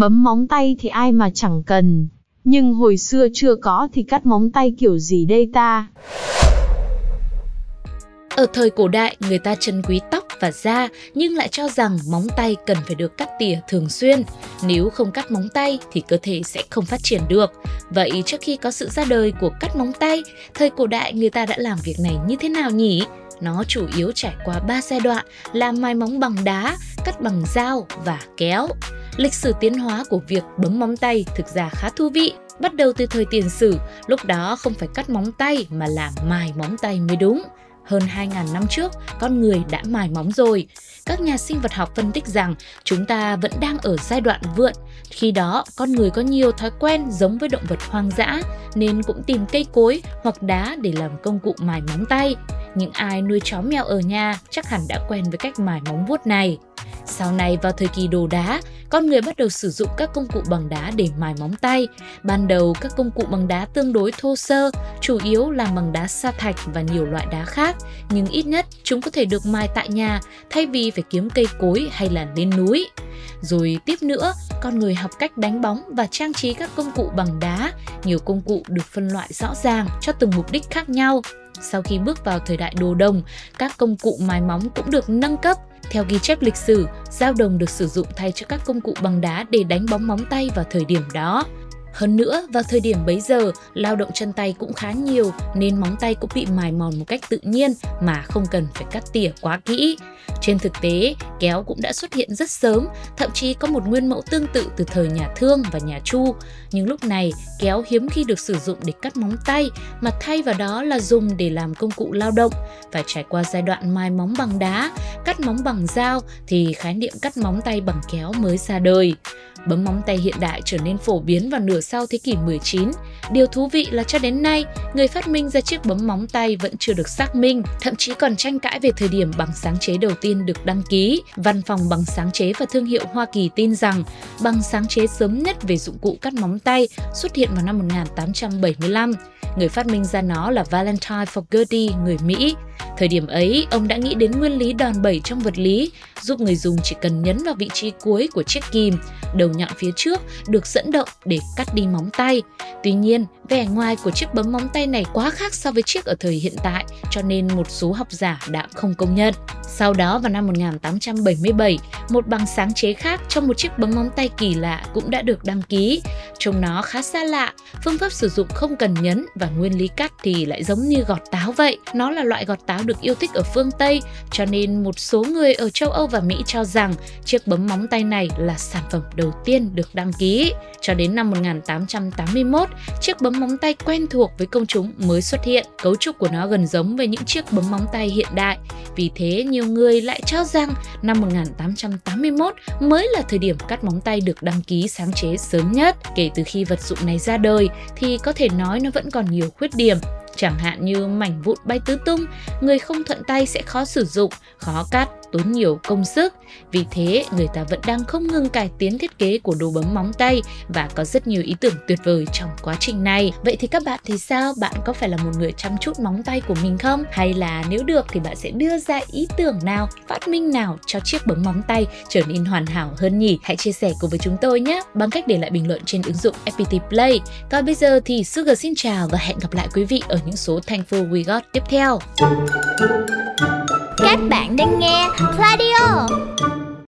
Bấm móng tay thì ai mà chẳng cần, nhưng hồi xưa chưa có thì cắt móng tay kiểu gì đây ta? Ở thời cổ đại, người ta trân quý tóc và da nhưng lại cho rằng móng tay cần phải được cắt tỉa thường xuyên. Nếu không cắt móng tay thì cơ thể sẽ không phát triển được. Vậy trước khi có sự ra đời của cắt móng tay, thời cổ đại người ta đã làm việc này như thế nào nhỉ? Nó chủ yếu trải qua 3 giai đoạn là mài móng bằng đá, cắt bằng dao và kéo. Lịch sử tiến hóa của việc bấm móng tay thực ra khá thú vị. Bắt đầu từ thời tiền sử, lúc đó không phải cắt móng tay mà là mài móng tay mới đúng hơn 2.000 năm trước, con người đã mài móng rồi. Các nhà sinh vật học phân tích rằng chúng ta vẫn đang ở giai đoạn vượn. Khi đó, con người có nhiều thói quen giống với động vật hoang dã nên cũng tìm cây cối hoặc đá để làm công cụ mài móng tay. Những ai nuôi chó mèo ở nhà chắc hẳn đã quen với cách mài móng vuốt này. Sau này vào thời kỳ đồ đá, con người bắt đầu sử dụng các công cụ bằng đá để mài móng tay. Ban đầu các công cụ bằng đá tương đối thô sơ, chủ yếu là bằng đá sa thạch và nhiều loại đá khác, nhưng ít nhất chúng có thể được mài tại nhà thay vì phải kiếm cây cối hay là lên núi. Rồi tiếp nữa, con người học cách đánh bóng và trang trí các công cụ bằng đá. Nhiều công cụ được phân loại rõ ràng cho từng mục đích khác nhau. Sau khi bước vào thời đại đồ đồng, các công cụ mài móng cũng được nâng cấp theo ghi chép lịch sử, dao đồng được sử dụng thay cho các công cụ bằng đá để đánh bóng móng tay vào thời điểm đó. Hơn nữa, vào thời điểm bấy giờ, lao động chân tay cũng khá nhiều nên móng tay cũng bị mài mòn một cách tự nhiên mà không cần phải cắt tỉa quá kỹ. Trên thực tế, kéo cũng đã xuất hiện rất sớm, thậm chí có một nguyên mẫu tương tự từ thời nhà Thương và nhà Chu. Nhưng lúc này, kéo hiếm khi được sử dụng để cắt móng tay mà thay vào đó là dùng để làm công cụ lao động. phải trải qua giai đoạn mài móng bằng đá, cắt móng bằng dao thì khái niệm cắt móng tay bằng kéo mới ra đời. Bấm móng tay hiện đại trở nên phổ biến vào nửa sau thế kỷ 19. Điều thú vị là cho đến nay, người phát minh ra chiếc bấm móng tay vẫn chưa được xác minh, thậm chí còn tranh cãi về thời điểm bằng sáng chế đầu tiên được đăng ký. Văn phòng bằng sáng chế và thương hiệu Hoa Kỳ tin rằng bằng sáng chế sớm nhất về dụng cụ cắt móng tay xuất hiện vào năm 1875. Người phát minh ra nó là Valentine Fogarty, người Mỹ. Thời điểm ấy, ông đã nghĩ đến nguyên lý đòn bẩy trong vật lý, giúp người dùng chỉ cần nhấn vào vị trí cuối của chiếc kìm, đầu nhọn phía trước được dẫn động để cắt đi móng tay. Tuy nhiên, vẻ ngoài của chiếc bấm móng tay này quá khác so với chiếc ở thời hiện tại, cho nên một số học giả đã không công nhận. Sau đó vào năm 1877, một bằng sáng chế khác trong một chiếc bấm móng tay kỳ lạ cũng đã được đăng ký. Trông nó khá xa lạ, phương pháp sử dụng không cần nhấn và nguyên lý cắt thì lại giống như gọt táo vậy. Nó là loại gọt táo được yêu thích ở phương Tây, cho nên một số người ở châu Âu và Mỹ cho rằng chiếc bấm móng tay này là sản phẩm đầu tiên được đăng ký. Cho đến năm 1881, chiếc bấm móng tay quen thuộc với công chúng mới xuất hiện. Cấu trúc của nó gần giống với những chiếc bấm móng tay hiện đại. Vì thế, nhiều người lại cho rằng năm 1881 mới là thời điểm cắt móng tay được đăng ký sáng chế sớm nhất. Kể từ khi vật dụng này ra đời thì có thể nói nó vẫn còn nhiều khuyết điểm chẳng hạn như mảnh vụn bay tứ tung, người không thuận tay sẽ khó sử dụng, khó cắt, tốn nhiều công sức. Vì thế, người ta vẫn đang không ngừng cải tiến thiết kế của đồ bấm móng tay và có rất nhiều ý tưởng tuyệt vời trong quá trình này. Vậy thì các bạn thì sao? Bạn có phải là một người chăm chút móng tay của mình không? Hay là nếu được thì bạn sẽ đưa ra ý tưởng nào, phát minh nào cho chiếc bấm móng tay trở nên hoàn hảo hơn nhỉ? Hãy chia sẻ cùng với chúng tôi nhé bằng cách để lại bình luận trên ứng dụng FPT Play. Còn bây giờ thì Sugar xin chào và hẹn gặp lại quý vị ở những số Thankful We Got tiếp theo. Các bạn đang nghe Radio.